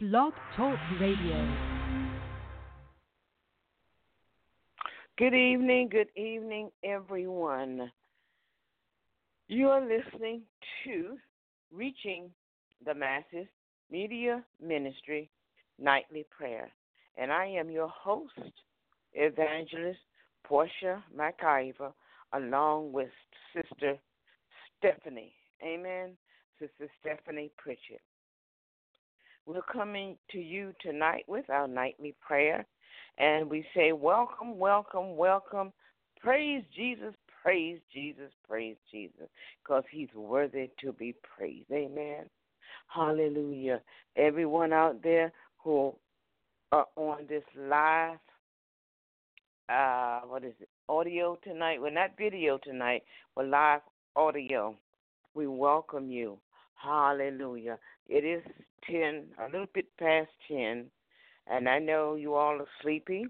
Blog Talk Radio. Good evening, good evening, everyone. You are listening to Reaching the Masses Media Ministry Nightly Prayer. And I am your host, Evangelist Portia McIver, along with Sister Stephanie. Amen. Sister Stephanie Pritchett. We're coming to you tonight with our nightly prayer, and we say, Welcome, welcome, welcome. Praise Jesus, praise Jesus, praise Jesus, because he's worthy to be praised. Amen. Hallelujah. Everyone out there who are on this live, uh, what is it, audio tonight? Well, not video tonight, but live audio. We welcome you. Hallelujah. It is 10, a little bit past 10, and I know you all are sleepy.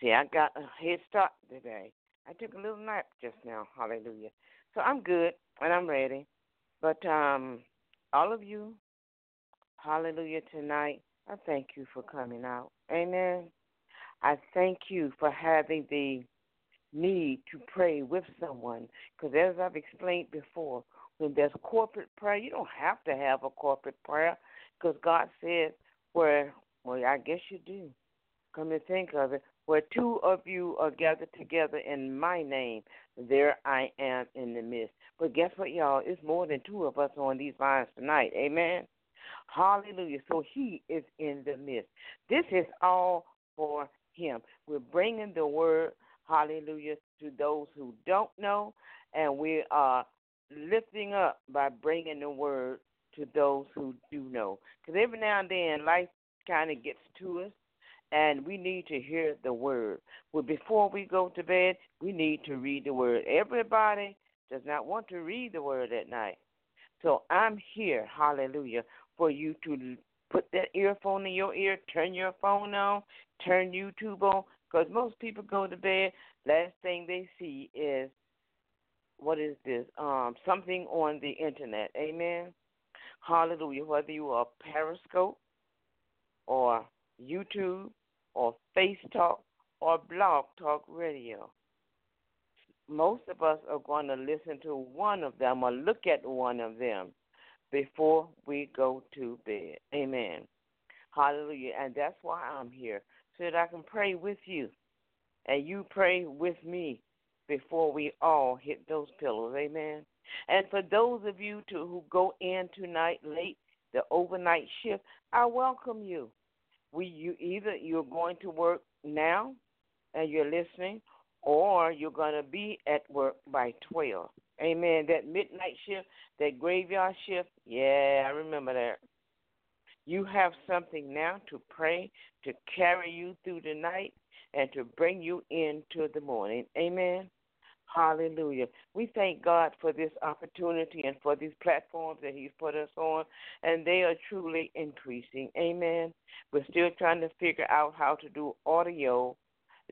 See, I got a head start today. I took a little nap just now. Hallelujah. So I'm good and I'm ready. But um all of you, hallelujah tonight, I thank you for coming out. Amen. I thank you for having the need to pray with someone because as I've explained before, when there's corporate prayer, you don't have to have a corporate prayer because God says where well I guess you do. Come to think of it, where two of you are gathered together in my name, there I am in the midst. But guess what, y'all? It's more than two of us on these lines tonight. Amen. Hallelujah. So he is in the midst. This is all for him. We're bringing the word, hallelujah, to those who don't know, and we are lifting up by bringing the word to those who do know. Because every now and then life kind of gets to us, and we need to hear the word. Well, before we go to bed, we need to read the word. Everybody does not want to read the word at night. So I'm here, hallelujah, for you to put that earphone in your ear, turn your phone on, turn YouTube on, because most people go to bed, last thing they see is what is this? Um, something on the internet. Amen. Hallelujah. Whether you are Periscope or YouTube or Face Talk or Blog Talk Radio. Most of us are going to listen to one of them or look at one of them before we go to bed. Amen. Hallelujah. And that's why I'm here, so that I can pray with you and you pray with me before we all hit those pillows. Amen. And for those of you to, who go in tonight late, the overnight shift, I welcome you. We you either you're going to work now and you're listening, or you're going to be at work by twelve. Amen. That midnight shift, that graveyard shift, yeah, I remember that. You have something now to pray to carry you through the night and to bring you into the morning. Amen. Hallelujah. We thank God for this opportunity and for these platforms that He's put us on, and they are truly increasing. Amen. We're still trying to figure out how to do audio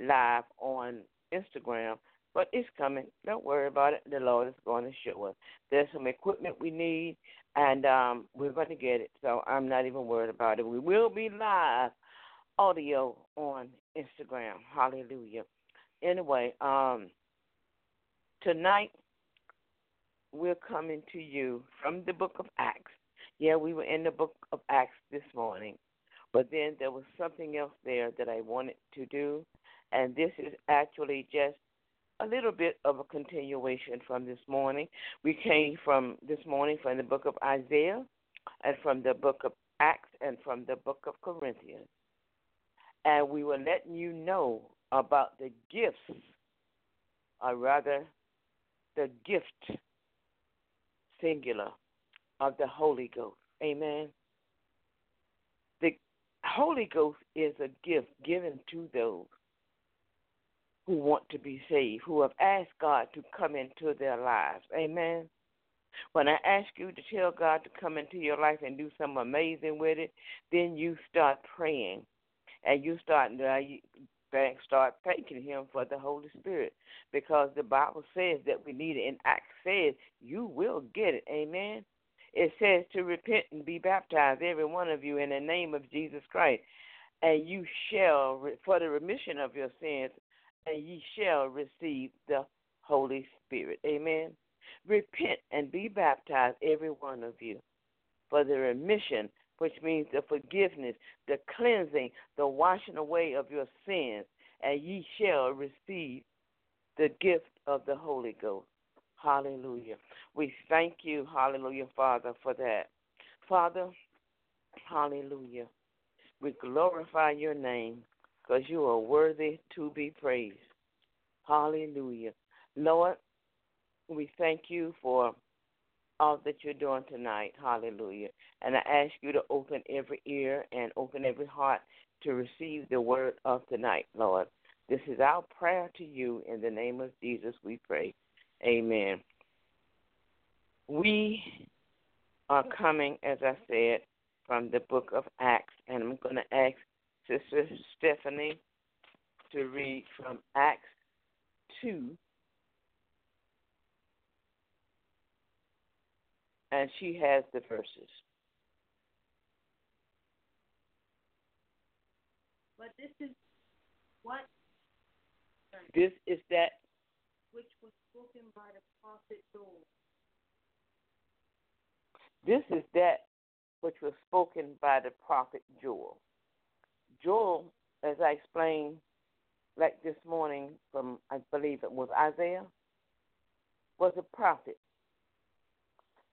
live on Instagram, but it's coming. Don't worry about it. The Lord is going to show us. There's some equipment we need, and um, we're going to get it. So I'm not even worried about it. We will be live audio on Instagram. Hallelujah. Anyway, um, Tonight, we're coming to you from the book of Acts. Yeah, we were in the book of Acts this morning, but then there was something else there that I wanted to do, and this is actually just a little bit of a continuation from this morning. We came from this morning from the book of Isaiah, and from the book of Acts, and from the book of Corinthians. And we were letting you know about the gifts, or rather, the gift, singular, of the Holy Ghost. Amen. The Holy Ghost is a gift given to those who want to be saved, who have asked God to come into their lives. Amen. When I ask you to tell God to come into your life and do something amazing with it, then you start praying and you start uh, thank, start thanking Him for the Holy Spirit because the Bible says that we need it. And Acts says you will get it. Amen. it says to repent and be baptized, every one of you, in the name of Jesus Christ, and you shall, for the remission of your sins, and ye shall receive the Holy Spirit. Amen. Repent and be baptized, every one of you, for the remission, which means the forgiveness, the cleansing, the washing away of your sins, and ye shall receive the gift of the Holy Ghost. Hallelujah. We thank you, hallelujah, Father, for that. Father, hallelujah. We glorify your name because you are worthy to be praised. Hallelujah. Lord, we thank you for all that you're doing tonight. Hallelujah. And I ask you to open every ear and open every heart to receive the word of tonight, Lord. This is our prayer to you. In the name of Jesus, we pray. Amen. We are coming, as I said, from the book of Acts, and I'm going to ask Sister Stephanie to read from Acts 2. And she has the verses. But this is what this is that which was spoken by the prophet Joel. This is that which was spoken by the prophet Joel. Joel, as I explained like this morning from I believe it was Isaiah, was a prophet.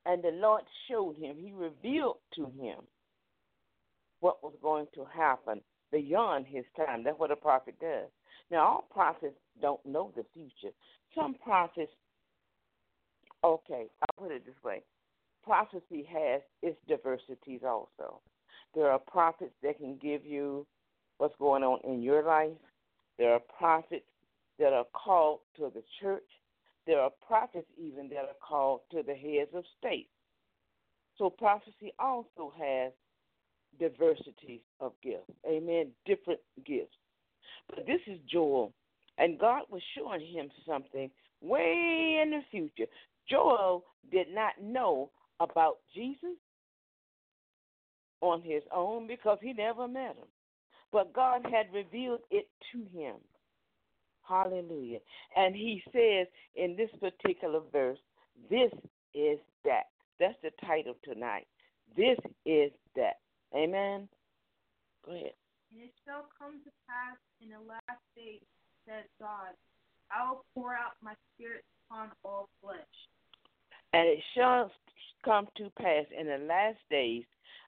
And the Lord showed him, he revealed to him what was going to happen beyond his time. That's what a prophet does. Now, all prophets don't know the future. Some prophets, okay, I'll put it this way prophecy has its diversities also. There are prophets that can give you what's going on in your life. There are prophets that are called to the church. There are prophets even that are called to the heads of state. So prophecy also has diversities of gifts. Amen. Different gifts. But this is Joel, and God was showing him something way in the future. Joel did not know about Jesus on his own because he never met him. But God had revealed it to him. Hallelujah. And he says in this particular verse, This is that. That's the title tonight. This is that. Amen. Go ahead. And it shall come to pass in the last days, says God, I will pour out my spirit upon all flesh. And it shall come to pass in the last days,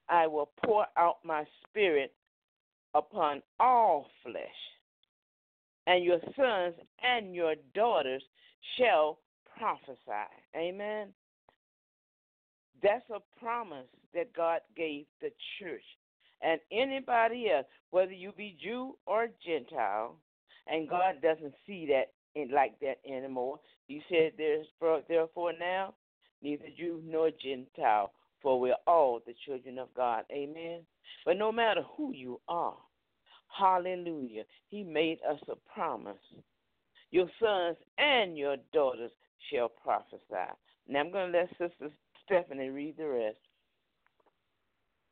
I will pour out my spirit upon all flesh. And your sons and your daughters shall prophesy. Amen. That's a promise that God gave the church and anybody else, whether you be Jew or Gentile, and God doesn't see that in, like that anymore. He said, "There's for, therefore now, neither Jew nor Gentile, for we're all the children of God." Amen. But no matter who you are, Hallelujah, He made us a promise. Your sons and your daughters shall prophesy. Now I'm going to let Sister Stephanie read the rest.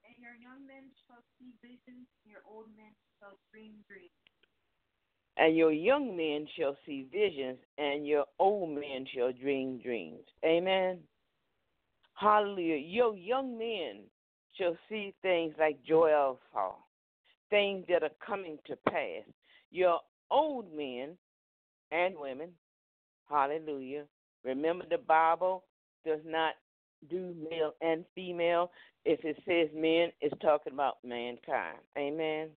And your young men shall see visions, and your old men shall dream dreams. And your young men shall see visions, and your old men shall dream dreams. Amen. Hallelujah. Your young men shall see things like Joel saw, things that are coming to pass. Your old men and women, hallelujah. Remember, the Bible does not do male and female. If it says men, it's talking about mankind. Amen.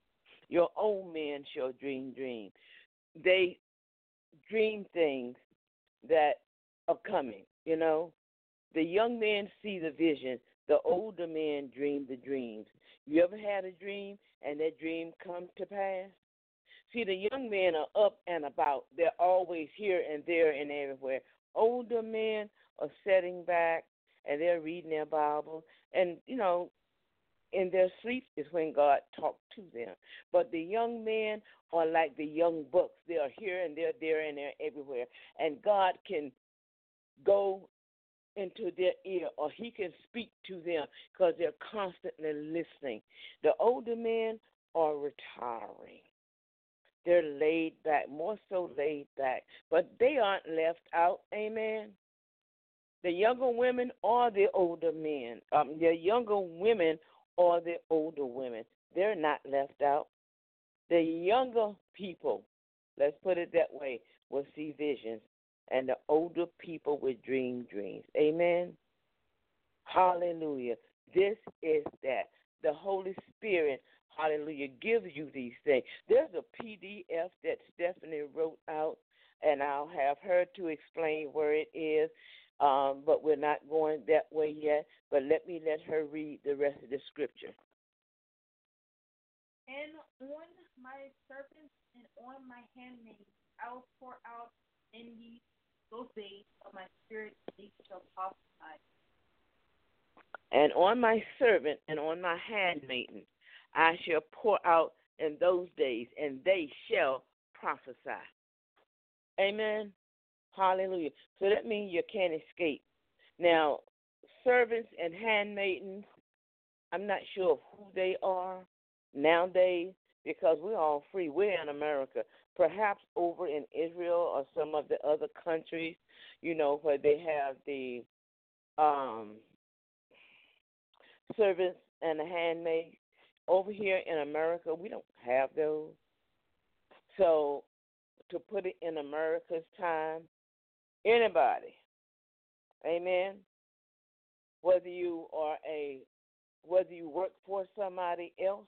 Your old men shall dream dreams. They dream things that are coming, you know. The young men see the vision, the older men dream the dreams. You ever had a dream and that dream come to pass? See, the young men are up and about. They're always here and there and everywhere. Older men are sitting back and they're reading their Bible. And, you know, in their sleep is when God talked to them. But the young men are like the young bucks. They are here and they're there and they're everywhere. And God can go into their ear or he can speak to them because they're constantly listening. The older men are retiring. They're laid back, more so laid back, but they aren't left out. Amen. The younger women are the older men. Um, the younger women are the older women. They're not left out. The younger people, let's put it that way, will see visions and the older people will dream dreams. Amen. Hallelujah. This is that. The Holy Spirit, hallelujah, gives you these things. There's a PDF that Stephanie wrote out, and I'll have her to explain where it is. Um, but we're not going that way yet. But let me let her read the rest of the scripture. And on my servants and on my handmaids I will pour out in these those days of my spirit they shall prophesy. And on my servant and on my handmaiden I shall pour out in those days, and they shall prophesy. Amen. Hallelujah. So that means you can't escape. Now, servants and handmaidens, I'm not sure of who they are nowadays because we're all free. We're in America perhaps over in Israel or some of the other countries, you know, where they have the um, servants and the handmaid. Over here in America, we don't have those. So, to put it in America's time, anybody, amen, whether you are a whether you work for somebody else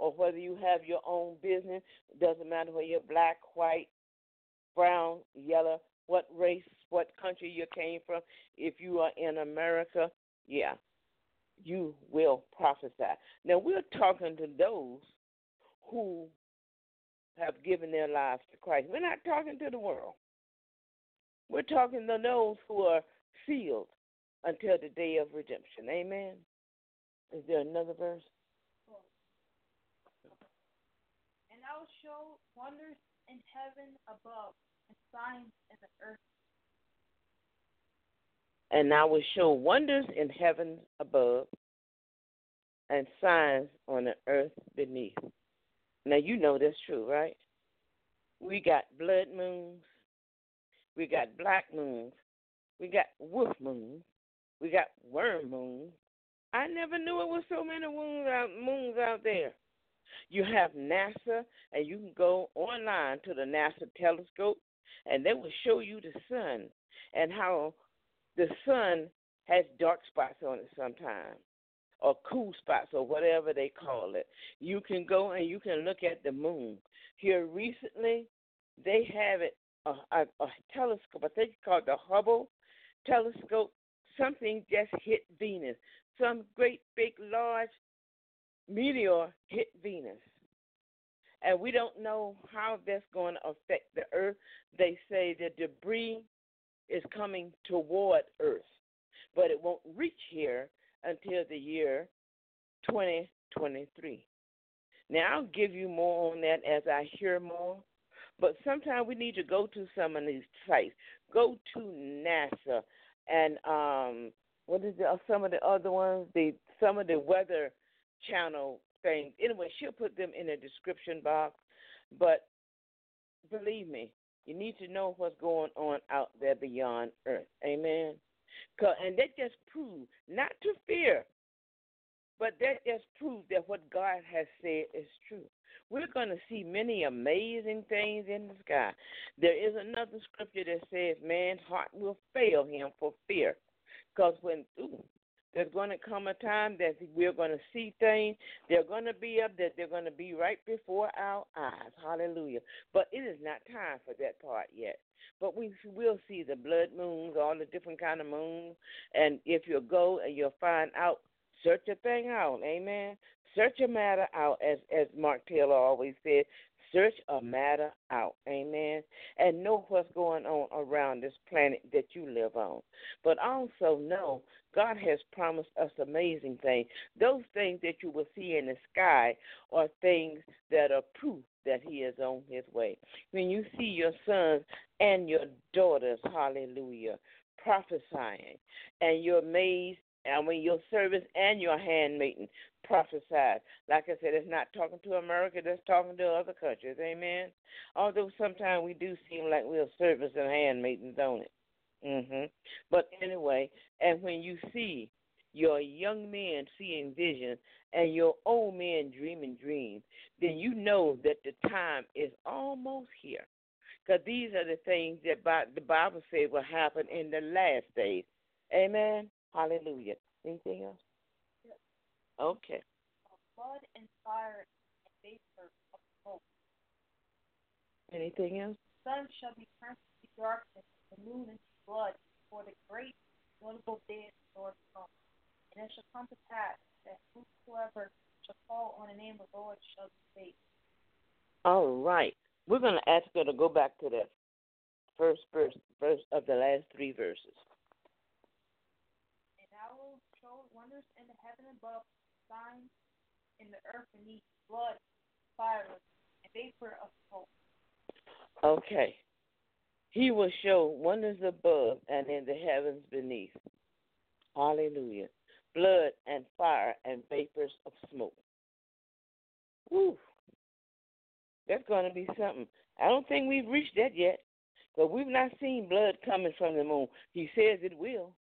or whether you have your own business. Doesn't matter whether you're black, white, brown, yellow, what race, what country you came from. If you are in America, yeah, you will prophesy. Now, we're talking to those who have given their lives to Christ. We're not talking to the world. We're talking to those who are sealed until the day of redemption. Amen. Is there another verse? shall show wonders in heaven above and signs in the earth. And I will show wonders in heaven above and signs on the earth beneath. Now you know that's true, right? We got blood moons, we got black moons, we got wolf moons, we got worm moons. I never knew it was so many moons out moons out there. You have NASA, and you can go online to the NASA telescope, and they will show you the sun and how the sun has dark spots on it sometimes, or cool spots, or whatever they call it. You can go and you can look at the moon. Here recently, they have it a, a, a telescope. I think it's called the Hubble telescope. Something just hit Venus. Some great big large meteor hit Venus. And we don't know how that's going to affect the Earth. They say the debris is coming toward Earth, but it won't reach here until the year 2023. Now, I'll give you more on that as I hear more, but sometimes we need to go to some of these sites. Go to NASA and um, what is the, some of the other ones? The some of the weather channel things. Anyway, she'll put them in the description box. But believe me, you need to know what's going on out there beyond Earth. Amen. And that just proves not to fear, but that just proves that what God has said is true. We're going to see many amazing things in the sky. There is another scripture that says man's heart will fail him for fear. Because when, ooh, there's going to come a time that we're going to see things. They're going to be up there. They're going to be right before our eyes. Hallelujah. But it is not time for that part yet. But we will see the blood moons, all the different kind of moons. And if you go and you'll find out, search a thing out. Amen. Search a matter out, as as Mark Taylor always said. Search a matter out. Amen. And know what's going on around this planet that you live on. But also know God has promised us amazing things. Those things that you will see in the sky are things that are proof that He is on His way. When you see your sons and your daughters, hallelujah, prophesying, and your maids, I when your servants and your handmaiden prophesied. Like I said, it's not talking to America, that's talking to other countries. Amen. Although sometimes we do seem like we're servants and handmaidens, don't it? Mhm. But anyway, and when you see your young men seeing visions and your old men dreaming dreams, then you know that the time is almost here. Because these are the things that the Bible says will happen in the last days. Amen. Hallelujah. Anything else? Okay. Blood and fire and vapor of smoke. Anything else? The sun shall be turned to darkness, the moon into blood, for the great notable day of the Lord comes. And it shall come to pass that whosoever shall call on the name of the Lord shall be saved. All right. We're going to ask her to go back to the first verse, verse of the last three verses. And I will wonders in the heaven above, signs in the earth beneath, blood, fire, and vapor of smoke. Okay. He will show wonders above and in the heavens beneath. Hallelujah blood and fire and vapors of smoke. Woo. That's going to be something. I don't think we've reached that yet, but we've not seen blood coming from the moon. He says it will.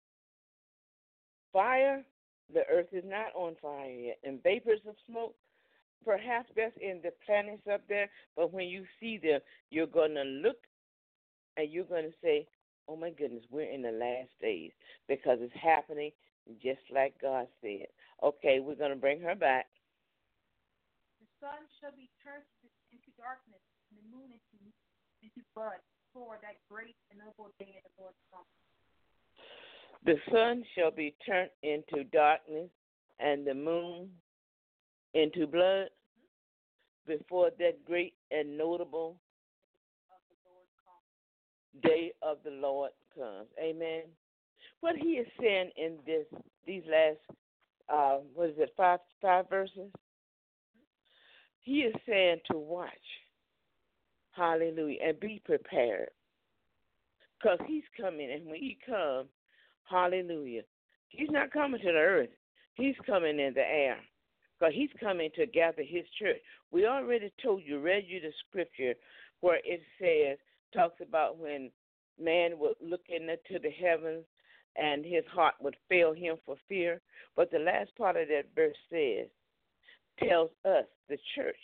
Fire, the earth is not on fire yet. And vapors of smoke, perhaps that's in the planets up there, but when you see them, you're going to look and you're going to say, oh my goodness, we're in the last days because it's happening just like God said. Okay, we're going to bring her back. The sun shall be turned into darkness, and the moon into, into blood, for that great and noble day of the Lord comes. The sun shall be turned into darkness, and the moon into blood, before that great and notable day of the Lord comes. Amen what he is saying in this these last uh, what is it five five verses? He is saying to watch, Hallelujah, and be prepared, because he's coming, and when he comes, Hallelujah, he's not coming to the earth, he's coming in the air, because he's coming to gather his church. We already told you, read you the scripture where it says talks about when man would look into the heavens and his heart would fail him for fear. But the last part of that verse says, tells us, the church,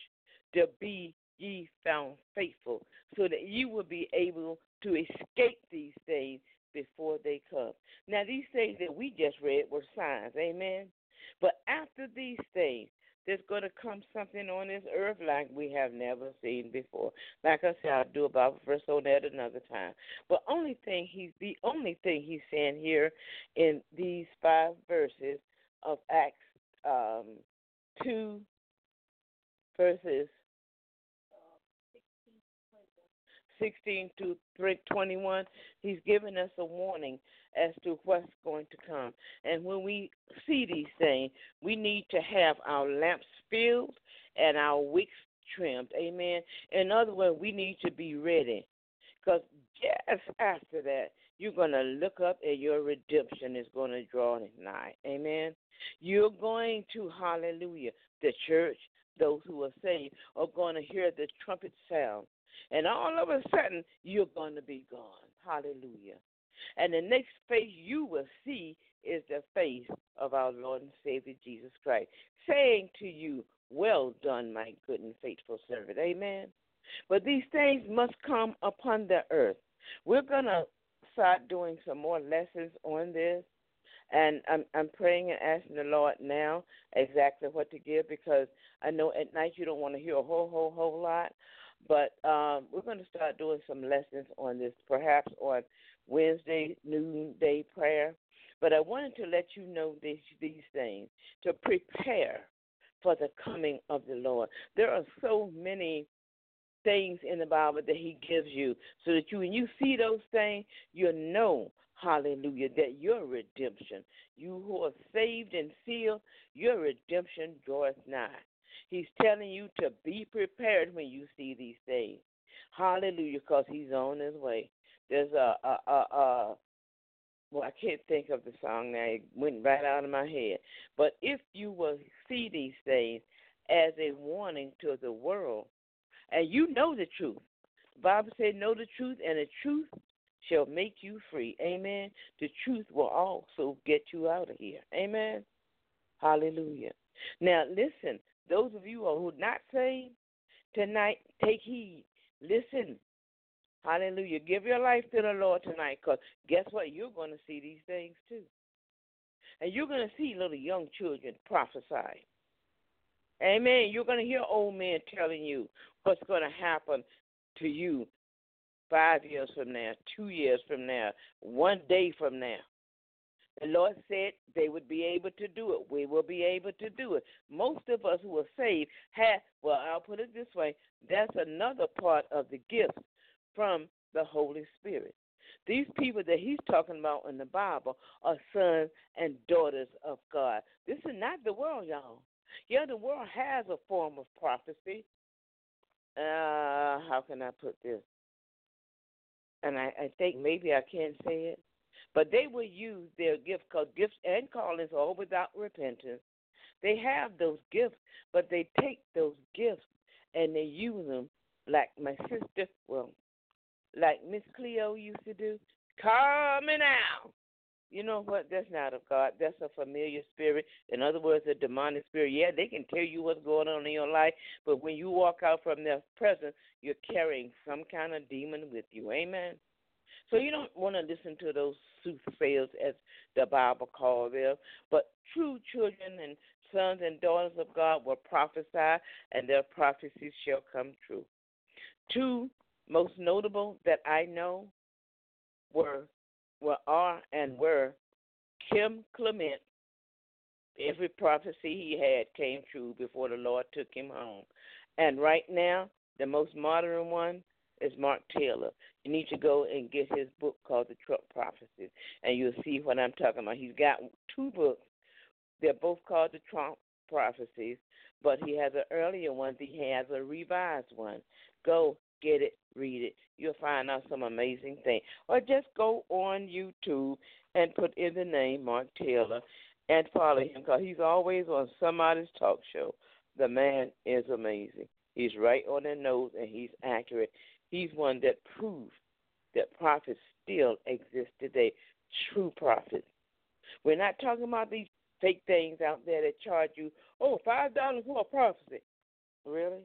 to be ye found faithful, so that you will be able to escape these things before they come. Now, these things that we just read were signs, amen? But after these things, there's going to come something on this earth like we have never seen before. Like I said, I'll do about verse on that another time. But only thing he's the only thing he's saying here in these five verses of Acts um, two verses 16 to 21, he's giving us a warning as to what's going to come. And when we see these things, we need to have our lamps filled and our wicks trimmed. Amen. In other words, we need to be ready. Because just after that, you're going to look up and your redemption is going to draw nigh. Amen. You're going to, hallelujah, the church, those who are saved, are going to hear the trumpet sound. And all of a sudden, you're going to be gone. Hallelujah. And the next face you will see is the face of our Lord and Savior Jesus Christ, saying to you, Well done, my good and faithful servant. Amen. But these things must come upon the earth. We're going to start doing some more lessons on this. And I'm I'm praying and asking the Lord now exactly what to give because I know at night you don't want to hear a whole whole whole lot. But um, we're going to start doing some lessons on this, perhaps on Wednesday noonday prayer. But I wanted to let you know these these things to prepare for the coming of the Lord. There are so many things in the Bible that He gives you, so that you, when you see those things, you know, Hallelujah, that your redemption, you who are saved and sealed, your redemption draweth nigh. He's telling you to be prepared when you see these things. Hallelujah, because He's on His way. There's a, a, a, a well, I can't think of the song now. It went right out of my head. But if you will see these things as a warning to the world, and you know the truth, the Bible said, "Know the truth, and the truth shall make you free." Amen. The truth will also get you out of here. Amen. Hallelujah. Now, listen. Those of you who are not saved tonight, take heed. Listen. Hallelujah. Give your life to the Lord tonight because guess what? You're going to see these things too. And you're going to see little young children prophesy. Amen. You're going to hear old men telling you what's going to happen to you five years from now, two years from now, one day from now. The Lord said they would be able to do it. We will be able to do it. Most of us who are saved have, well, I'll put it this way that's another part of the gift from the Holy Spirit. These people that he's talking about in the Bible are sons and daughters of God. This is not the world, y'all. Yeah, the world has a form of prophecy. Uh, how can I put this? And I, I think maybe I can't say it. But they will use their gifts because gifts and callings are without repentance. They have those gifts, but they take those gifts and they use them like my sister, well, like Miss Cleo used to do, coming out. You know what? That's not of God. That's a familiar spirit. In other words, a demonic spirit. Yeah, they can tell you what's going on in your life, but when you walk out from their presence, you're carrying some kind of demon with you. Amen. So you don't want to listen to those soothsayers, as the Bible calls them, but true children and sons and daughters of God will prophesy, and their prophecies shall come true. Two most notable that I know were, were are and were Kim Clement. Every prophecy he had came true before the Lord took him home. And right now, the most modern one is Mark Taylor. You need to go and get his book called The Trump Prophecies, and you'll see what I'm talking about. He's got two books. They're both called The Trump Prophecies, but he has an earlier one. He has a revised one. Go get it, read it. You'll find out some amazing things. Or just go on YouTube and put in the name Mark Taylor and follow him because he's always on somebody's talk show. The man is amazing. He's right on the nose and he's accurate. He's one that proves that prophets still exist today, true prophets. We're not talking about these fake things out there that charge you, oh, five dollars for a prophecy. Really?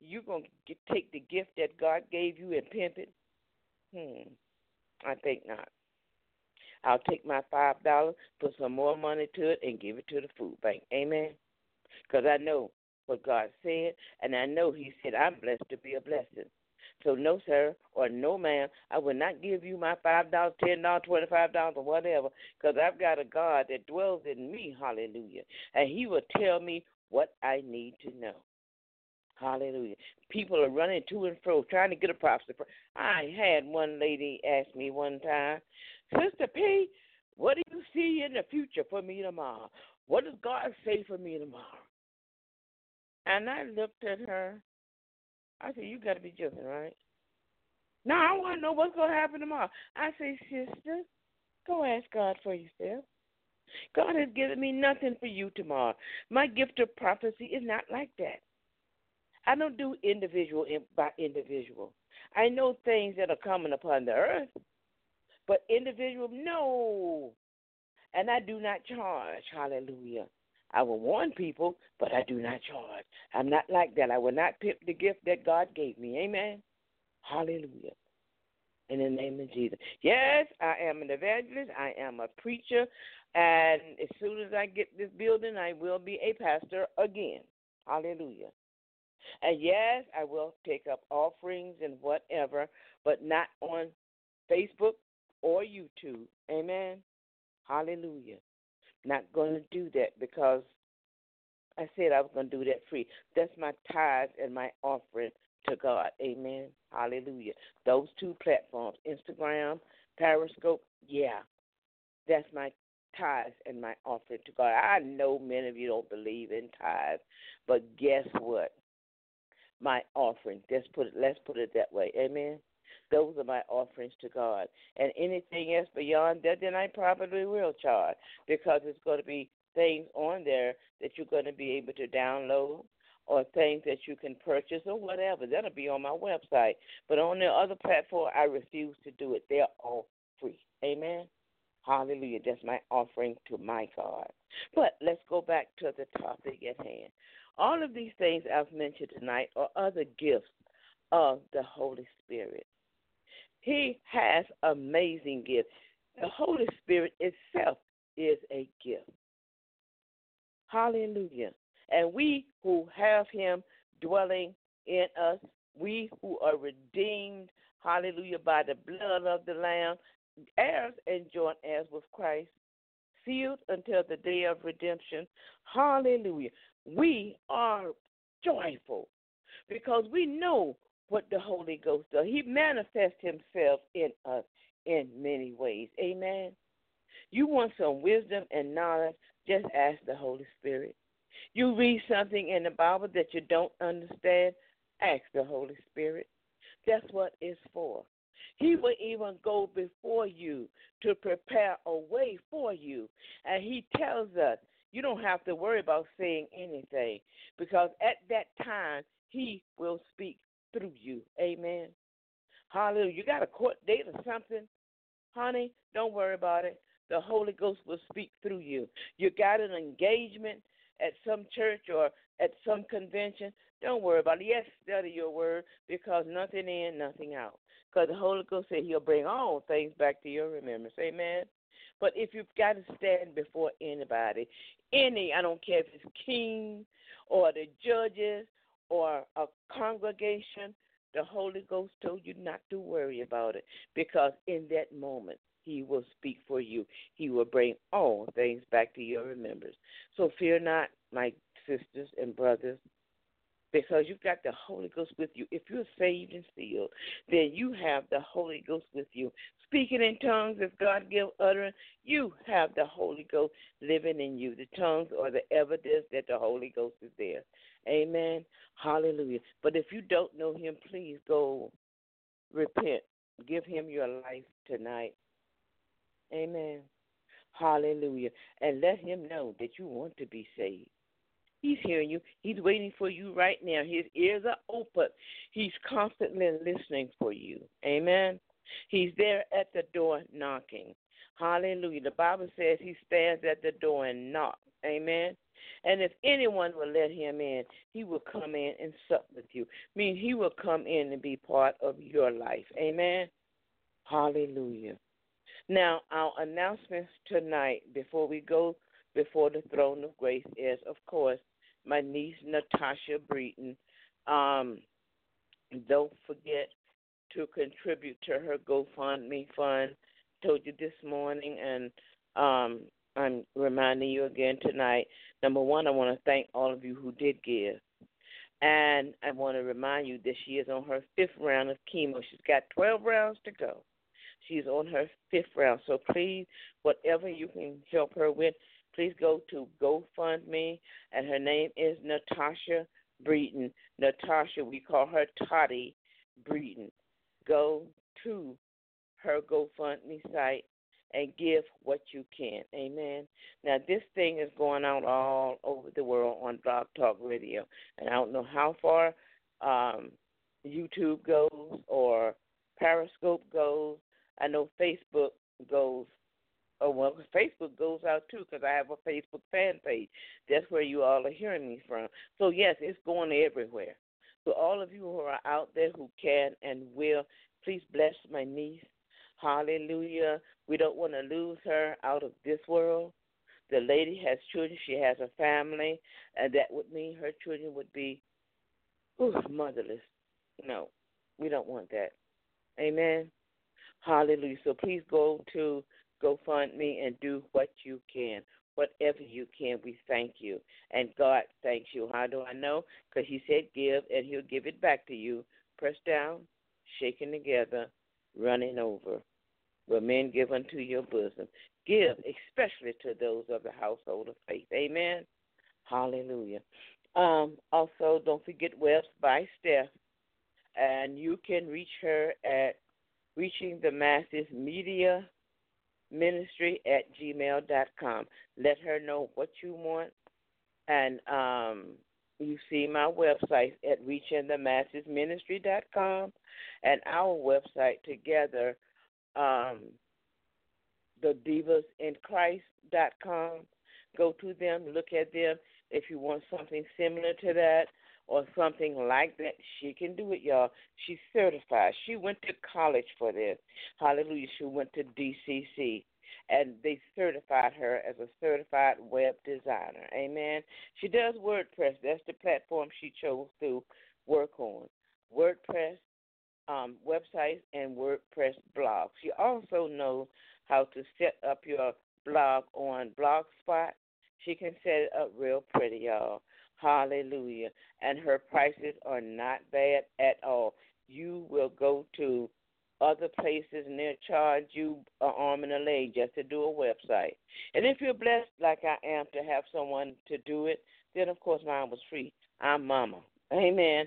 You're gonna take the gift that God gave you and pimp it? Hmm, I think not. I'll take my five dollars, put some more money to it, and give it to the food bank. Amen. Because I know what God said, and I know He said I'm blessed to be a blessing. So no, sir, or no, ma'am, I will not give you my five dollars, ten dollars, twenty-five dollars, or whatever, because I've got a God that dwells in me. Hallelujah, and He will tell me what I need to know. Hallelujah. People are running to and fro trying to get a prophecy. I had one lady ask me one time, Sister P, what do you see in the future for me tomorrow? What does God say for me tomorrow? And I looked at her. I said, You got to be joking, right? No, I want to know what's going to happen tomorrow. I say, Sister, go ask God for yourself. God has given me nothing for you tomorrow. My gift of prophecy is not like that. I don't do individual by individual. I know things that are coming upon the earth, but individual, no. And I do not charge. Hallelujah. I will warn people, but I do not charge. I'm not like that. I will not pimp the gift that God gave me. Amen. Hallelujah. In the name of Jesus. Yes, I am an evangelist. I am a preacher. And as soon as I get this building, I will be a pastor again. Hallelujah. And yes, I will take up offerings and whatever, but not on Facebook or YouTube. Amen. Hallelujah. Not going to do that because I said I was going to do that free. That's my tithe and my offering to God. Amen. Hallelujah. Those two platforms, Instagram, Periscope, yeah, that's my tithes and my offering to God. I know many of you don't believe in tithes, but guess what? my offering. Let's put it let's put it that way. Amen. Those are my offerings to God. And anything else beyond that, then I probably will charge because it's going to be things on there that you're going to be able to download or things that you can purchase or whatever. That'll be on my website. But on the other platform, I refuse to do it. They're all free. Amen. Hallelujah. That's my offering to my God. But let's go back to the topic at hand. All of these things I've mentioned tonight are other gifts of the Holy Spirit. He has amazing gifts. The Holy Spirit itself is a gift. Hallelujah. And we who have him dwelling in us, we who are redeemed, hallelujah, by the blood of the Lamb, heirs and joint heirs with Christ, sealed until the day of redemption. Hallelujah. We are joyful because we know what the Holy Ghost does. He manifests himself in us in many ways. Amen. You want some wisdom and knowledge, just ask the Holy Spirit. You read something in the Bible that you don't understand, ask the Holy Spirit. That's what it's for. He will even go before you to prepare a way for you. And he tells us you don't have to worry about saying anything because at that time he will speak through you. Amen. Hallelujah. You got a court date or something? Honey, don't worry about it. The Holy Ghost will speak through you. You got an engagement at some church or at some convention, don't worry about it. Yes, study your word because nothing in, nothing out. Because the Holy Ghost said He'll bring all things back to your remembrance. Amen. But if you've got to stand before anybody, any, I don't care if it's king or the judges or a congregation, the Holy Ghost told you not to worry about it because in that moment he will speak for you. He will bring all things back to your remembrance. So fear not, my sisters and brothers, because you've got the Holy Ghost with you. If you're saved and sealed, then you have the Holy Ghost with you. Speaking in tongues, if God give utterance, you have the Holy Ghost living in you. The tongues are the evidence that the Holy Ghost is there. Amen. Hallelujah. But if you don't know Him, please go repent. Give Him your life tonight. Amen. Hallelujah. And let him know that you want to be saved. He's hearing you. He's waiting for you right now. His ears are open. He's constantly listening for you. Amen. He's there at the door knocking. Hallelujah. The Bible says he stands at the door and knocks. Amen. And if anyone will let him in, he will come in and sup with you. I mean, he will come in and be part of your life. Amen. Hallelujah. Now, our announcements tonight, before we go before the throne of grace, is, of course, my niece Natasha Breton. Um, don't forget to contribute to her GoFundMe fund. Told you this morning, and um, I'm reminding you again tonight. Number one, I want to thank all of you who did give. And I want to remind you that she is on her fifth round of chemo. She's got 12 rounds to go. She's on her fifth round. So please, whatever you can help her with, please go to GoFundMe, and her name is Natasha Breton. Natasha, we call her Toddy Breton. Go to her GoFundMe site and give what you can. Amen. Now, this thing is going out all over the world on Blog Talk Radio, and I don't know how far um, YouTube goes or Periscope goes, I know Facebook goes. Oh well, Facebook goes out too because I have a Facebook fan page. That's where you all are hearing me from. So yes, it's going everywhere. So all of you who are out there who can and will, please bless my niece. Hallelujah. We don't want to lose her out of this world. The lady has children. She has a family, and that would mean her children would be motherless. No, we don't want that. Amen. Hallelujah. So please go to GoFundMe and do what you can. Whatever you can, we thank you. And God thanks you. How do I know? Because He said give, and He'll give it back to you. Press down, shaking together, running over. Will men give unto your bosom? Give, especially to those of the household of faith. Amen. Hallelujah. Um, also, don't forget Webs by Steph, and you can reach her at reaching the masses media ministry at gmail.com. Let her know what you want. And um, you see my website at reachingthemassesministry.com and our website together, um, the divasinChrist.com. Go to them, look at them. If you want something similar to that, or something like that, she can do it, y'all. She's certified. She went to college for this. Hallelujah. She went to DCC and they certified her as a certified web designer. Amen. She does WordPress. That's the platform she chose to work on. WordPress um, websites and WordPress blogs. She also knows how to set up your blog on Blogspot. She can set it up real pretty, y'all. Hallelujah. And her prices are not bad at all. You will go to other places and they'll charge you an arm and a leg just to do a website. And if you're blessed like I am to have someone to do it, then of course mine was free. I'm mama. Amen.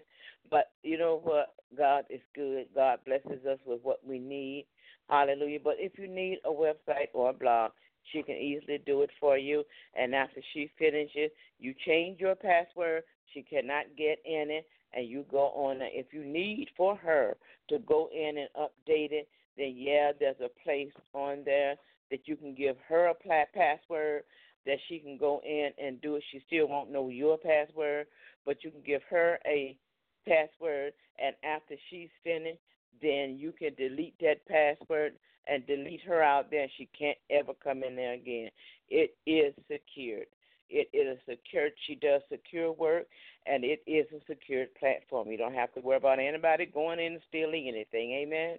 But you know what? God is good. God blesses us with what we need. Hallelujah. But if you need a website or a blog, she can easily do it for you. And after she finishes, you change your password. She cannot get in it. And you go on. If you need for her to go in and update it, then yeah, there's a place on there that you can give her a password that she can go in and do it. She still won't know your password, but you can give her a password, and after she's finished, then you can delete that password and delete her out there. She can't ever come in there again. It is secured. It is secured. She does secure work, and it is a secured platform. You don't have to worry about anybody going in and stealing anything. Amen.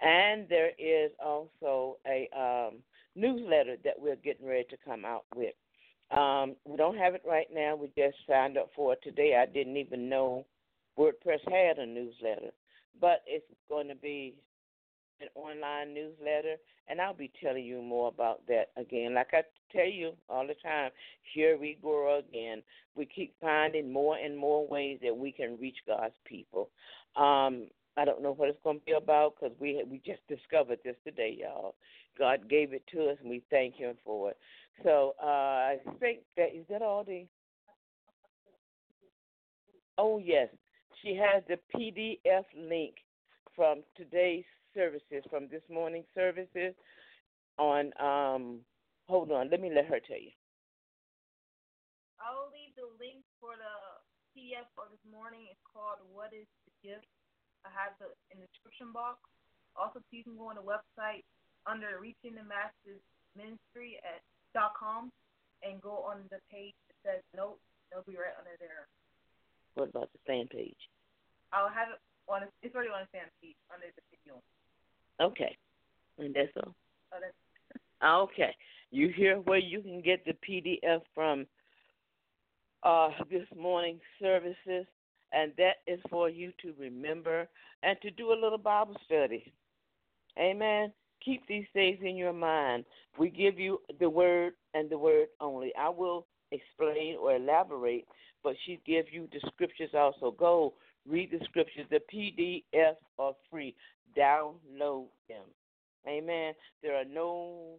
And there is also a um, newsletter that we're getting ready to come out with. Um, we don't have it right now. We just signed up for it today. I didn't even know WordPress had a newsletter, but it's going to be an online newsletter, and I'll be telling you more about that again. Like I tell you all the time, here we grow again. We keep finding more and more ways that we can reach God's people. Um, I don't know what it's going to be about because we we just discovered this today, y'all. God gave it to us, and we thank Him for it. So uh, I think that is that all the. Oh yes, she has the PDF link from today's services, from this morning's services. On um, hold on, let me let her tell you. I'll leave the link for the PDF for this morning. It's called "What Is the Gift." I have the in the description box. Also, you can go on the website under Reaching the Masses Ministry at dot com and go on the page that says notes. They'll be right under there. What about the fan page? I'll have it on. It's already on the fan page under the video. Okay, and that's all. Oh, that's Okay, you hear where you can get the PDF from uh, this morning services, and that is for you to remember and to do a little Bible study. Amen. Keep these things in your mind. We give you the word and the word only. I will explain or elaborate, but she gives you the scriptures also. Go read the scriptures. The PDF are free. Download them. Amen. There are no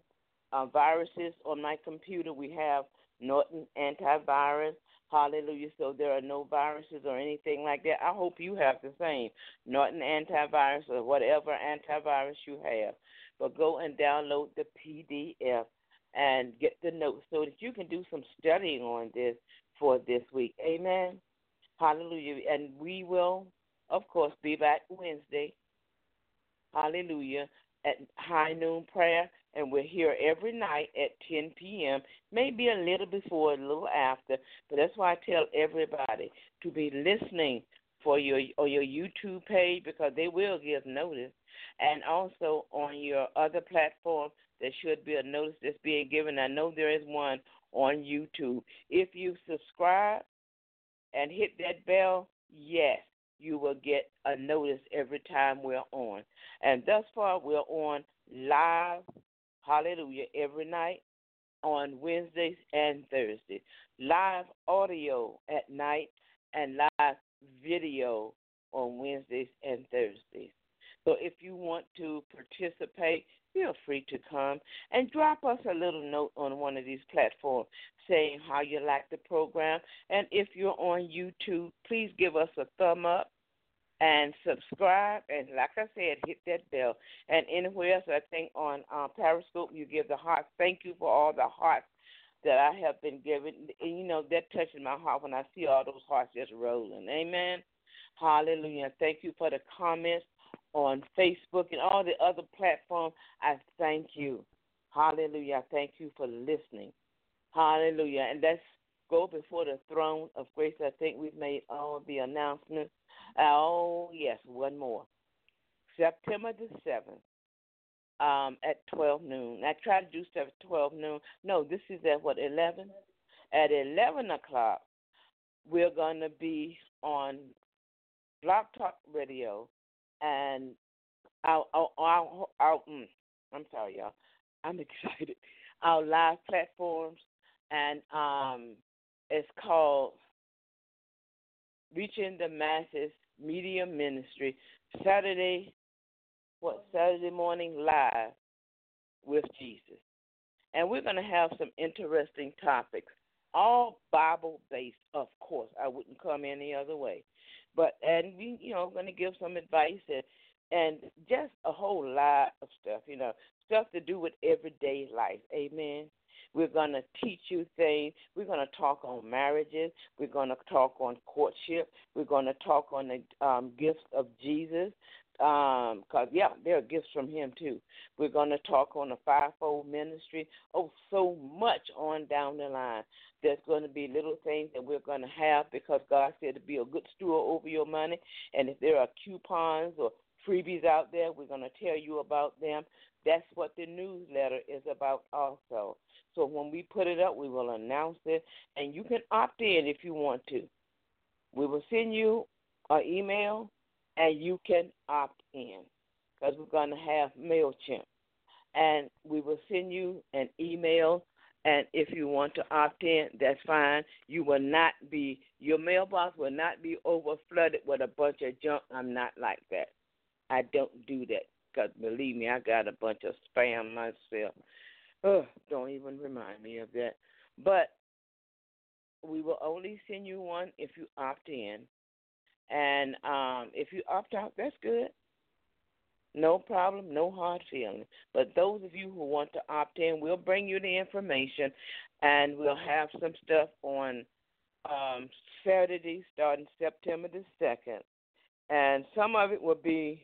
uh, viruses on my computer. We have Norton antivirus. Hallelujah. So there are no viruses or anything like that. I hope you have the same Norton antivirus or whatever antivirus you have. But go and download the PDF and get the notes so that you can do some studying on this for this week. Amen. Hallelujah. And we will, of course, be back Wednesday. Hallelujah. At high noon prayer. And we're here every night at 10 p.m., maybe a little before, a little after. But that's why I tell everybody to be listening for your or your YouTube page because they will give notice, and also on your other platform there should be a notice that's being given. I know there is one on YouTube. If you subscribe and hit that bell, yes, you will get a notice every time we're on. And thus far, we're on live, hallelujah, every night on Wednesdays and Thursdays. Live audio at night and live video on Wednesdays and Thursdays. So if you want to participate, feel free to come and drop us a little note on one of these platforms saying how you like the program. And if you're on YouTube, please give us a thumb up and subscribe. And like I said, hit that bell. And anywhere else, I think on uh, Periscope, you give the heart. Thank you for all the hearts that I have been given. And, you know, that touches my heart when I see all those hearts just rolling. Amen. Hallelujah. Thank you for the comments on Facebook and all the other platforms. I thank you. Hallelujah. I thank you for listening. Hallelujah. And let's go before the throne of grace. I think we've made all the announcements. Oh, yes, one more. September the 7th um, at 12 noon. I try to do stuff at 12 noon. No, this is at what, 11? At 11 o'clock, we're going to be on Blog Talk Radio and our, our, our, our I'm sorry, y'all. I'm excited. Our live platforms, and um, it's called Reaching the Masses Media Ministry. Saturday, what Saturday morning live with Jesus, and we're going to have some interesting topics, all Bible based, of course. I wouldn't come any other way, but and we, you know, going to give some advice and and just a whole lot of stuff, you know, stuff to do with everyday life. Amen. We're going to teach you things. We're going to talk on marriages. We're going to talk on courtship. We're going to talk on the um, gifts of Jesus. Um, yeah, there are gifts from Him too. We're going to talk on the fivefold ministry. Oh, so much on down the line. There's going to be little things that we're going to have because God said to be a good steward over your money. And if there are coupons or freebies out there, we're going to tell you about them. That's what the newsletter is about, also. So when we put it up, we will announce it, and you can opt in if you want to. We will send you an email, and you can opt in because we're going to have MailChimp. And we will send you an email, and if you want to opt in, that's fine. You will not be, your mailbox will not be over flooded with a bunch of junk. I'm not like that. I don't do that because believe me, I got a bunch of spam myself. Oh, don't even remind me of that. But we will only send you one if you opt in. And um, if you opt out, that's good. No problem, no hard feelings. But those of you who want to opt in, we'll bring you the information and we'll have some stuff on um, Saturday starting September the 2nd. And some of it will be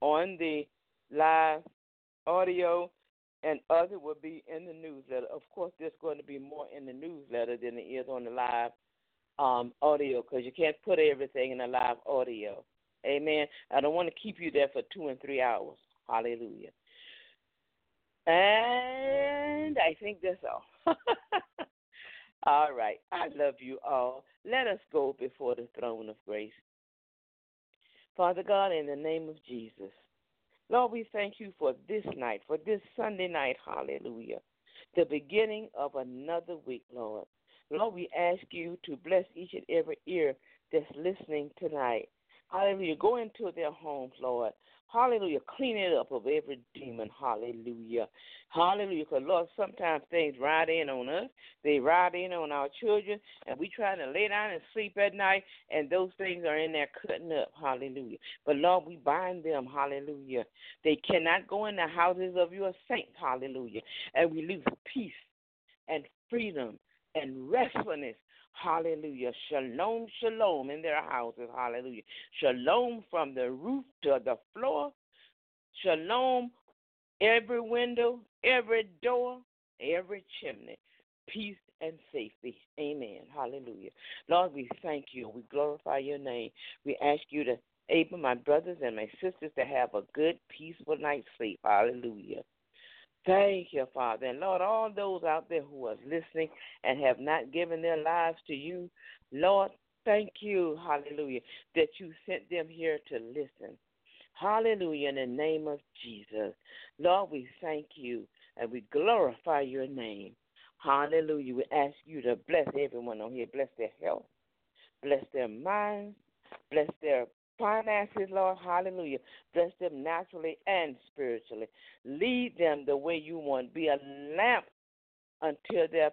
on the live audio and other will be in the newsletter. Of course, there's going to be more in the newsletter than there is on the live um, audio because you can't put everything in a live audio. Amen. I don't want to keep you there for two and three hours. Hallelujah. And I think that's all. all right. I love you all. Let us go before the throne of grace. Father God, in the name of Jesus. Lord, we thank you for this night, for this Sunday night, hallelujah, the beginning of another week, Lord. Lord, we ask you to bless each and every ear that's listening tonight. Hallelujah. Go into their homes, Lord. Hallelujah. Clean it up of every demon. Hallelujah. Hallelujah. Because, Lord, sometimes things ride in on us. They ride in on our children, and we try to lay down and sleep at night, and those things are in there cutting up. Hallelujah. But, Lord, we bind them. Hallelujah. They cannot go in the houses of your saints. Hallelujah. And we lose peace and freedom and restfulness Hallelujah. Shalom, shalom in their houses. Hallelujah. Shalom from the roof to the floor. Shalom every window, every door, every chimney. Peace and safety. Amen. Hallelujah. Lord, we thank you. We glorify your name. We ask you to able my brothers and my sisters to have a good, peaceful night's sleep. Hallelujah. Thank you, Father. And Lord, all those out there who are listening and have not given their lives to you, Lord, thank you, hallelujah, that you sent them here to listen. Hallelujah, in the name of Jesus. Lord, we thank you and we glorify your name. Hallelujah. We ask you to bless everyone on here, bless their health, bless their minds, bless their finances, Lord. Hallelujah. Bless them naturally and spiritually. Lead them the way you want. Be a lamp unto their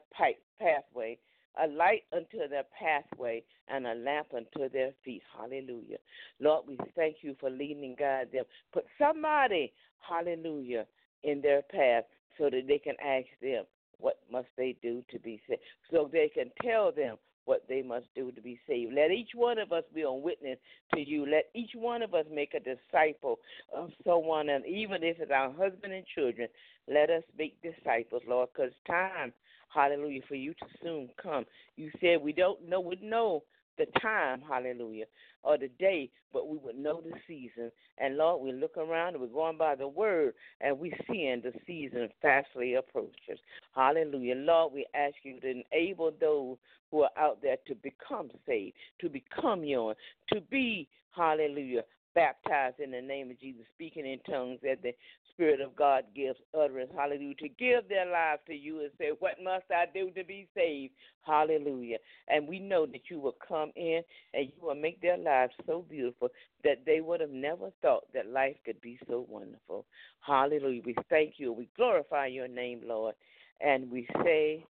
pathway, a light unto their pathway, and a lamp unto their feet. Hallelujah. Lord, we thank you for leading guiding them. Put somebody, hallelujah, in their path so that they can ask them, what must they do to be saved? So they can tell them what they must do to be saved. Let each one of us be a witness to you. Let each one of us make a disciple of someone, and even if it's our husband and children, let us make disciples, Lord, because time, hallelujah, for you to soon come. You said we don't know, we know the time, hallelujah, or the day, but we would know the season. And Lord, we look around and we're going by the word and we seeing the season fastly approaches. Hallelujah. Lord, we ask you to enable those who are out there to become saved, to become yours, to be, hallelujah, baptized in the name of Jesus, speaking in tongues as the Spirit of God gives utterance, hallelujah, to give their lives to you and say, What must I do to be saved? Hallelujah. And we know that you will come in and you will make their lives so beautiful that they would have never thought that life could be so wonderful. Hallelujah. We thank you. We glorify your name, Lord. And we say,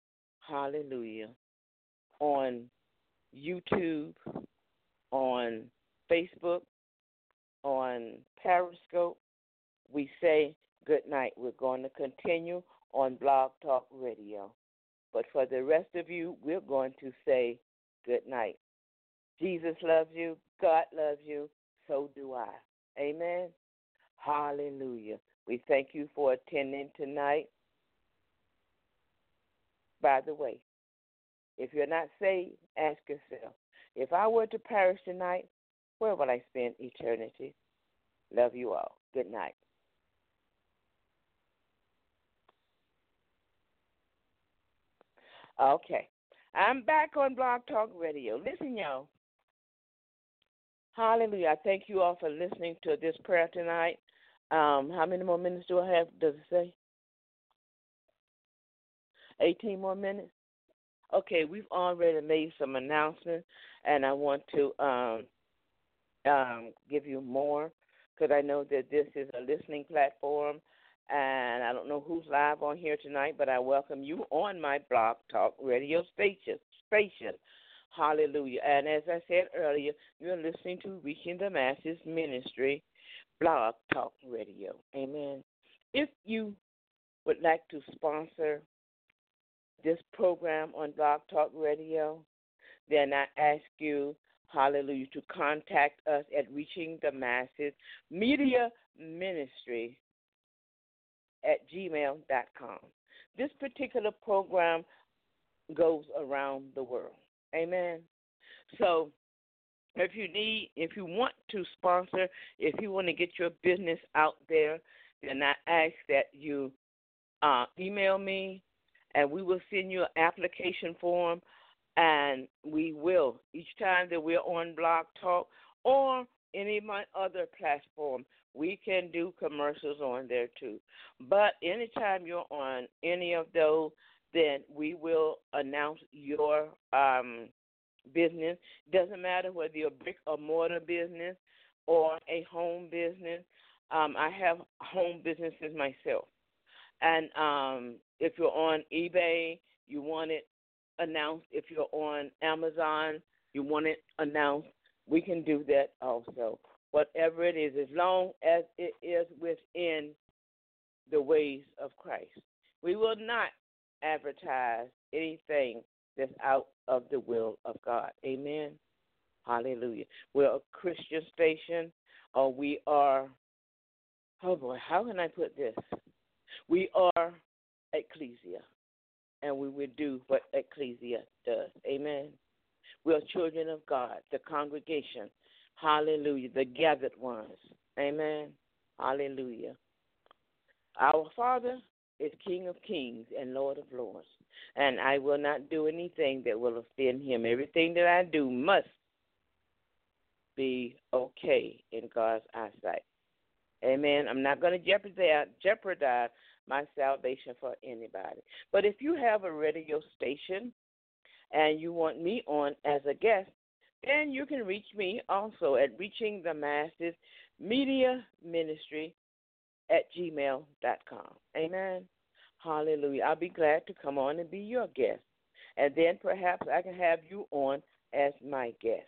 Hallelujah, on YouTube, on Facebook, on Periscope. We say good night. We're going to continue on Blog Talk Radio. But for the rest of you, we're going to say good night. Jesus loves you. God loves you. So do I. Amen. Hallelujah. We thank you for attending tonight. By the way, if you're not saved, ask yourself if I were to perish tonight, where will I spend eternity? Love you all. Good night. Okay. I'm back on Blog Talk Radio. Listen, y'all. Hallelujah. I thank you all for listening to this prayer tonight. Um, how many more minutes do I have? Does it say? 18 more minutes? Okay, we've already made some announcements, and I want to um, um, give you more because I know that this is a listening platform, and I don't know who's live on here tonight, but I welcome you on my Blog Talk radio station. Station, Hallelujah! And as I said earlier, you're listening to Reaching the Masses Ministry, Blog Talk Radio. Amen. If you would like to sponsor this program on Blog Talk Radio, then I ask you hallelujah, to contact us at Reaching the Masses Media Ministry at gmail.com. This particular program goes around the world. Amen. So if you need, if you want to sponsor, if you want to get your business out there, then I ask that you uh, email me and we will send you an application form and we will each time that we're on Blog Talk or any of my other platform, we can do commercials on there too. But anytime you're on any of those, then we will announce your um, business. Doesn't matter whether you're a brick or mortar business or a home business. Um, I have home businesses myself, and um, if you're on eBay, you want it announced. If you're on Amazon, you want it announced, we can do that also. Whatever it is, as long as it is within the ways of Christ. We will not advertise anything that's out of the will of God. Amen. Hallelujah. We're a Christian station, or we are, oh boy, how can I put this? We are ecclesia and we will do what ecclesia does. Amen. We are children of God, the congregation. Hallelujah. The gathered ones. Amen. Hallelujah. Our Father is King of kings and Lord of lords. And I will not do anything that will offend him. Everything that I do must be okay in God's eyesight. Amen. I'm not going to jeopardize, jeopardize my salvation for anybody. But if you have a radio station and you want me on as a guest, then you can reach me also at Reaching the Masses Media Ministry at gmail.com. Amen. Hallelujah. I'll be glad to come on and be your guest. And then perhaps I can have you on as my guest.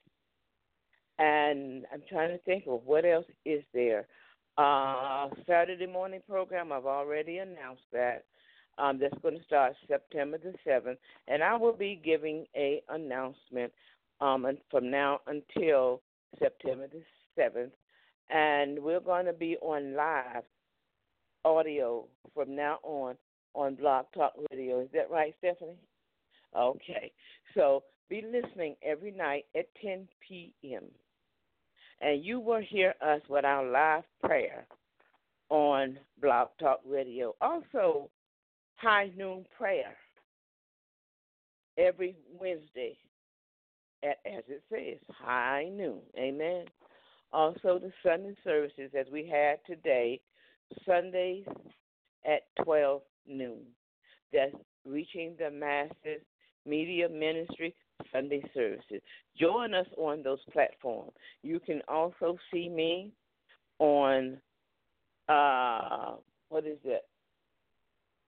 And I'm trying to think of what else is there. Uh, Saturday morning program, I've already announced that. Um, that's going to start September the 7th. And I will be giving a announcement um, from now until September the 7th. And we're going to be on live audio from now on on Blog Talk Radio. Is that right, Stephanie? Okay. So be listening every night at 10 p.m. And you will hear us with our live prayer on Blog Talk Radio. Also, high noon prayer every Wednesday at, as it says, high noon. Amen. Also, the Sunday services as we had today, Sundays at 12 noon. That's reaching the masses media ministry Sunday services. Join us on those platforms. You can also see me on uh, what is it?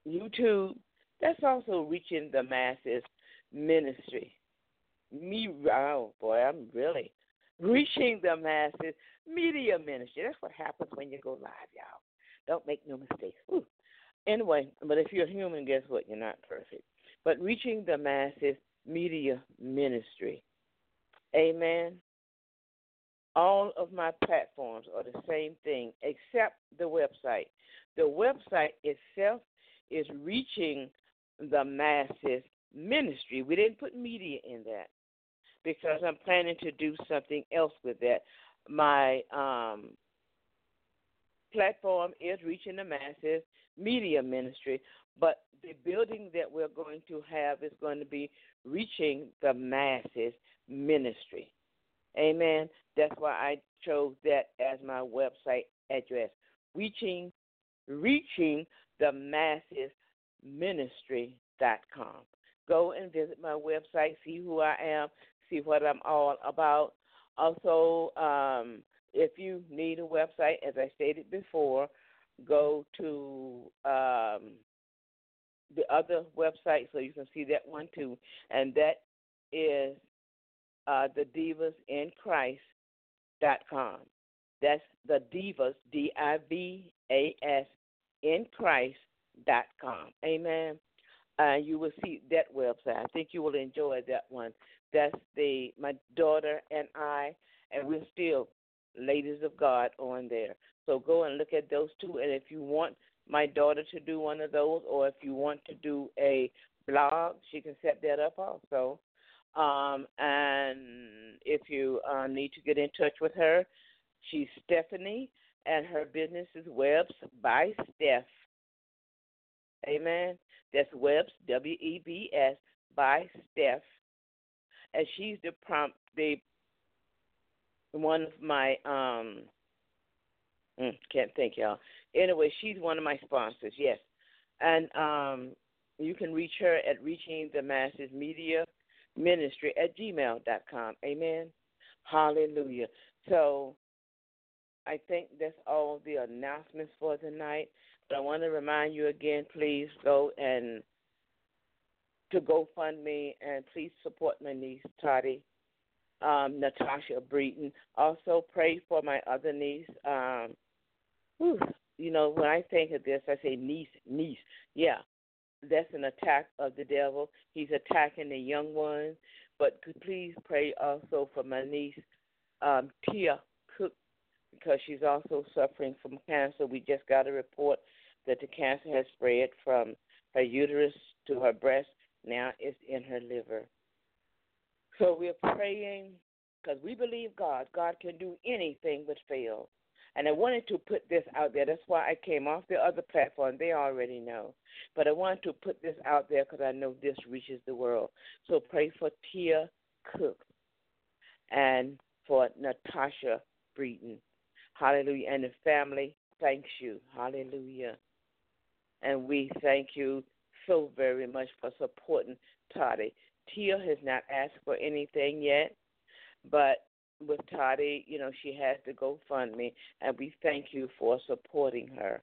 YouTube. That's also reaching the masses ministry. Me, oh boy, I'm really reaching the masses media ministry. That's what happens when you go live, y'all. Don't make no mistakes. Anyway, but if you're human, guess what? You're not perfect. But reaching the masses media ministry. Amen. All of my platforms are the same thing except the website. The website itself is reaching the masses ministry. We didn't put media in that because I'm planning to do something else with that. My um, platform is reaching the masses media ministry, but the building that we're going to have is going to be reaching the masses ministry. Amen. That's why I chose that as my website address. Reaching reaching the masses ministry.com. Go and visit my website, see who I am, see what I'm all about. Also, um, if you need a website, as I stated before, go to um, the other website so you can see that one too, and that is uh, the Divas in Christ dot com. That's the Divas D I V A S in Christ dot com. Amen. Uh, you will see that website. I think you will enjoy that one. That's the my daughter and I, and we're still ladies of God on there. So go and look at those two. And if you want my daughter to do one of those, or if you want to do a blog, she can set that up also. Um, and if you uh, need to get in touch with her, she's Stephanie, and her business is Webs by Steph. Amen. That's Webs W E B S by Steph, and she's the prompt the one of my um mm, can't think y'all. Anyway, she's one of my sponsors, yes. And um you can reach her at reaching the masses media ministry at gmail.com. Amen. Hallelujah. So I think that's all the announcements for tonight. But I want to remind you again, please go and to GoFundMe and please support my niece Toddy um, Natasha Breton. Also, pray for my other niece. Um, whew, you know, when I think of this, I say niece, niece. Yeah, that's an attack of the devil. He's attacking the young ones. But please pray also for my niece, um, Tia Cook, because she's also suffering from cancer. We just got a report that the cancer has spread from her uterus to her breast. Now it's in her liver. So we're praying because we believe God. God can do anything but fail. And I wanted to put this out there. That's why I came off the other platform. They already know. But I wanted to put this out there because I know this reaches the world. So pray for Tia Cook and for Natasha Breton. Hallelujah. And the family thanks you. Hallelujah. And we thank you so very much for supporting Toddy. Tia has not asked for anything yet, But with Toddy, you know, she has to go fund me, and we thank you for supporting her.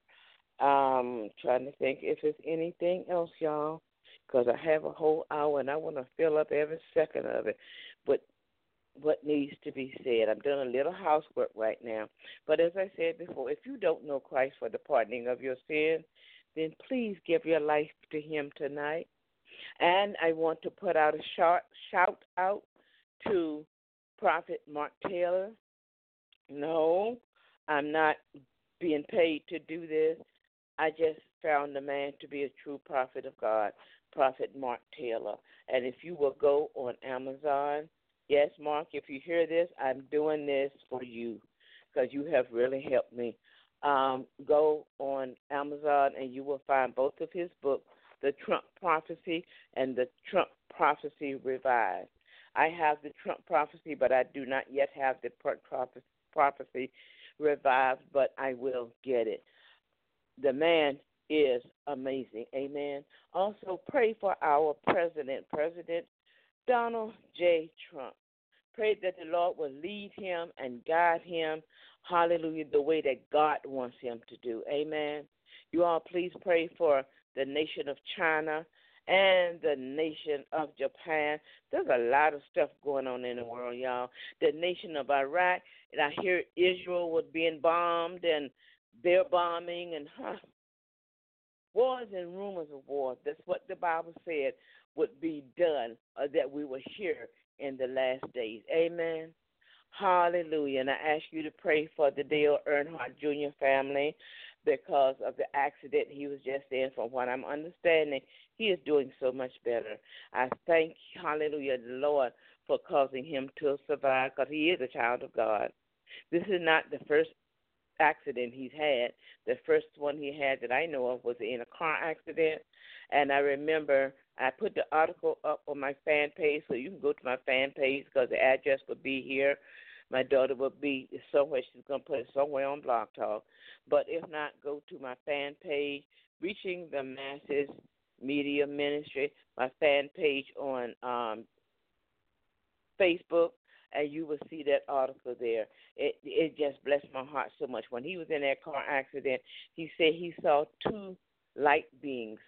Um, trying to think if there's anything else, y'all, because I have a whole hour and I want to fill up every second of it. But what needs to be said. I'm doing a little housework right now. But as I said before, if you don't know Christ for the pardoning of your sin, then please give your life to Him tonight. And I want to put out a shout, shout out to Prophet Mark Taylor. No, I'm not being paid to do this. I just found the man to be a true prophet of God, Prophet Mark Taylor. And if you will go on Amazon, yes, Mark, if you hear this, I'm doing this for you because you have really helped me. Um, go on Amazon and you will find both of his books, The Trump Prophecy and The Trump Prophecy Revised. I have the Trump prophecy, but I do not yet have the prophecy revived, but I will get it. The man is amazing. Amen. Also, pray for our president, President Donald J. Trump. Pray that the Lord will lead him and guide him, hallelujah, the way that God wants him to do. Amen. You all please pray for the nation of China and the nation of Japan. There's a lot of stuff going on in the world, y'all. The nation of Iraq, and I hear Israel was being bombed and they're bombing and huh, wars and rumors of war. That's what the Bible said would be done or that we will hear in the last days. Amen. Hallelujah. And I ask you to pray for the Dale Earnhardt Jr. family because of the accident he was just in. From what I'm understanding, he is doing so much better. I thank, hallelujah, the Lord for causing him to survive because he is a child of God. This is not the first accident he's had. The first one he had that I know of was in a car accident. And I remember I put the article up on my fan page, so you can go to my fan page because the address will be here. My daughter will be somewhere. She's going to put it somewhere on Blog Talk. But if not, go to my fan page, Reaching the Masses Media Ministry, my fan page on um, Facebook, and you will see that article there. It it just blessed my heart so much. When he was in that car accident, he said he saw two light beings,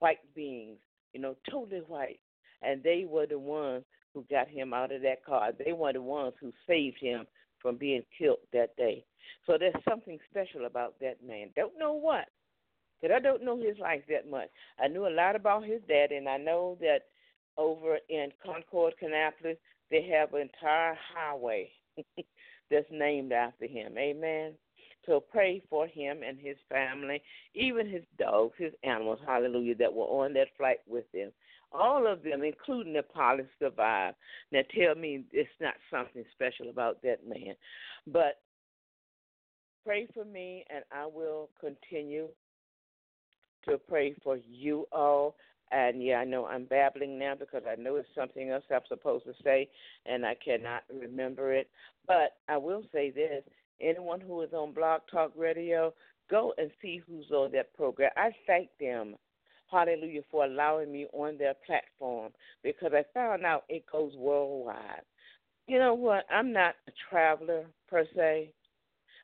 white beings, you know, totally white, and they were the ones who got him out of that car. They were the ones who saved him from being killed that day. So there's something special about that man. Don't know what, because I don't know his life that much. I knew a lot about his dad, and I know that over in Concord, Kannapolis, they have an entire highway that's named after him. Amen. So pray for him and his family, even his dogs, his animals, hallelujah, that were on that flight with him. All of them, including the pilot, survived. Now tell me it's not something special about that man. But pray for me, and I will continue to pray for you all. And yeah, I know I'm babbling now because I know it's something else I'm supposed to say, and I cannot remember it. But I will say this anyone who is on Blog Talk Radio, go and see who's on that program. I thank them, hallelujah, for allowing me on their platform because I found out it goes worldwide. You know what? I'm not a traveler per se.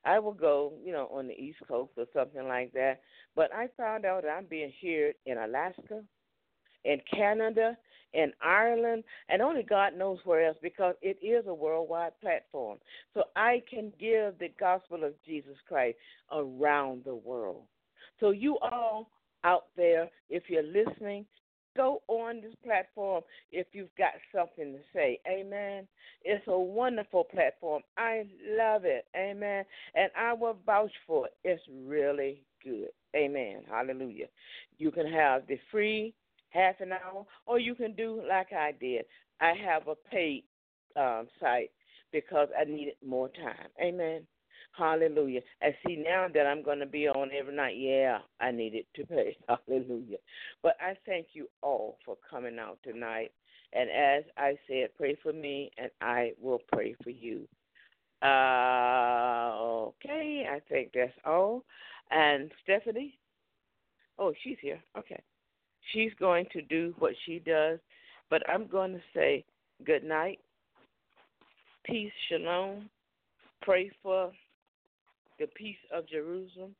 I will go, you know, on the East Coast or something like that. But I found out I'm being heard in Alaska, in Canada, in Ireland, and only God knows where else because it is a worldwide platform. So I can give the gospel of Jesus Christ around the world. So you all out there, if you're listening, go on this platform if you've got something to say. Amen. It's a wonderful platform. I love it. Amen. And I will vouch for it. It's really good. Amen. Hallelujah. You can have the free half an hour, or you can do like I did. I have a paid um, site because I needed more time. Amen. Hallelujah. I see, now that I'm going to be on every night, yeah, I needed to pay. Hallelujah. But I thank you all for coming out tonight. And as I said, pray for me, and I will pray for you. Uh, okay, I think that's all. And Stephanie? Oh, she's here. Okay. She's going to do what she does, but I'm going to say good night peace, shalom. Pray for the peace of Jerusalem.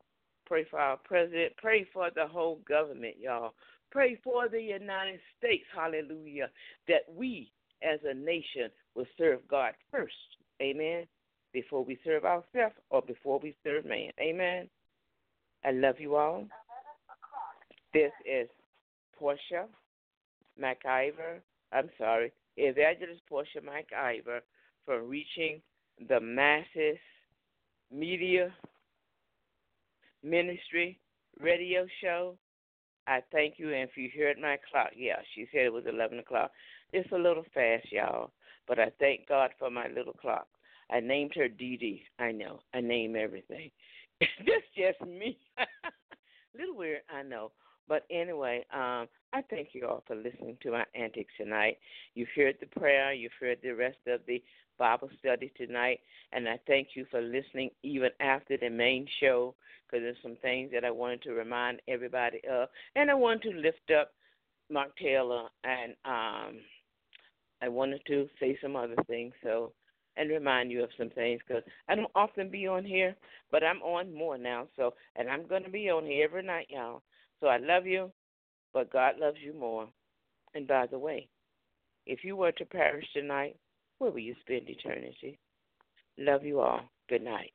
Pray for our president. Pray for the whole government, y'all. Pray for the United States, hallelujah, that we as a nation will serve God first. Amen. Before we serve ourselves or before we serve man. Amen. I love you all. This is Portia McIver. I'm sorry, Evangelist Portia McIver from Reaching the Masses Media Ministry radio show. I thank you, and if you heard my clock, yeah, she said it was 11 o'clock. It's a little fast, y'all, but I thank God for my little clock. I named her Dee Dee. I know. I name everything. That's just me. little weird, I know. But anyway, um, I thank you all for listening to my antics tonight. You've heard the prayer, you've heard the rest of the Bible study tonight, and I thank you for listening even after the main show because there's some things that I wanted to remind everybody of, and I wanted to lift up Mark Taylor, and um, I wanted to say some other things. So and remind you of some things because I don't often be on here, but I'm on more now. So, and I'm going to be on here every night, y'all. So I love you, but God loves you more. And by the way, if you were to perish tonight, where will you spend eternity? Love you all. Good night.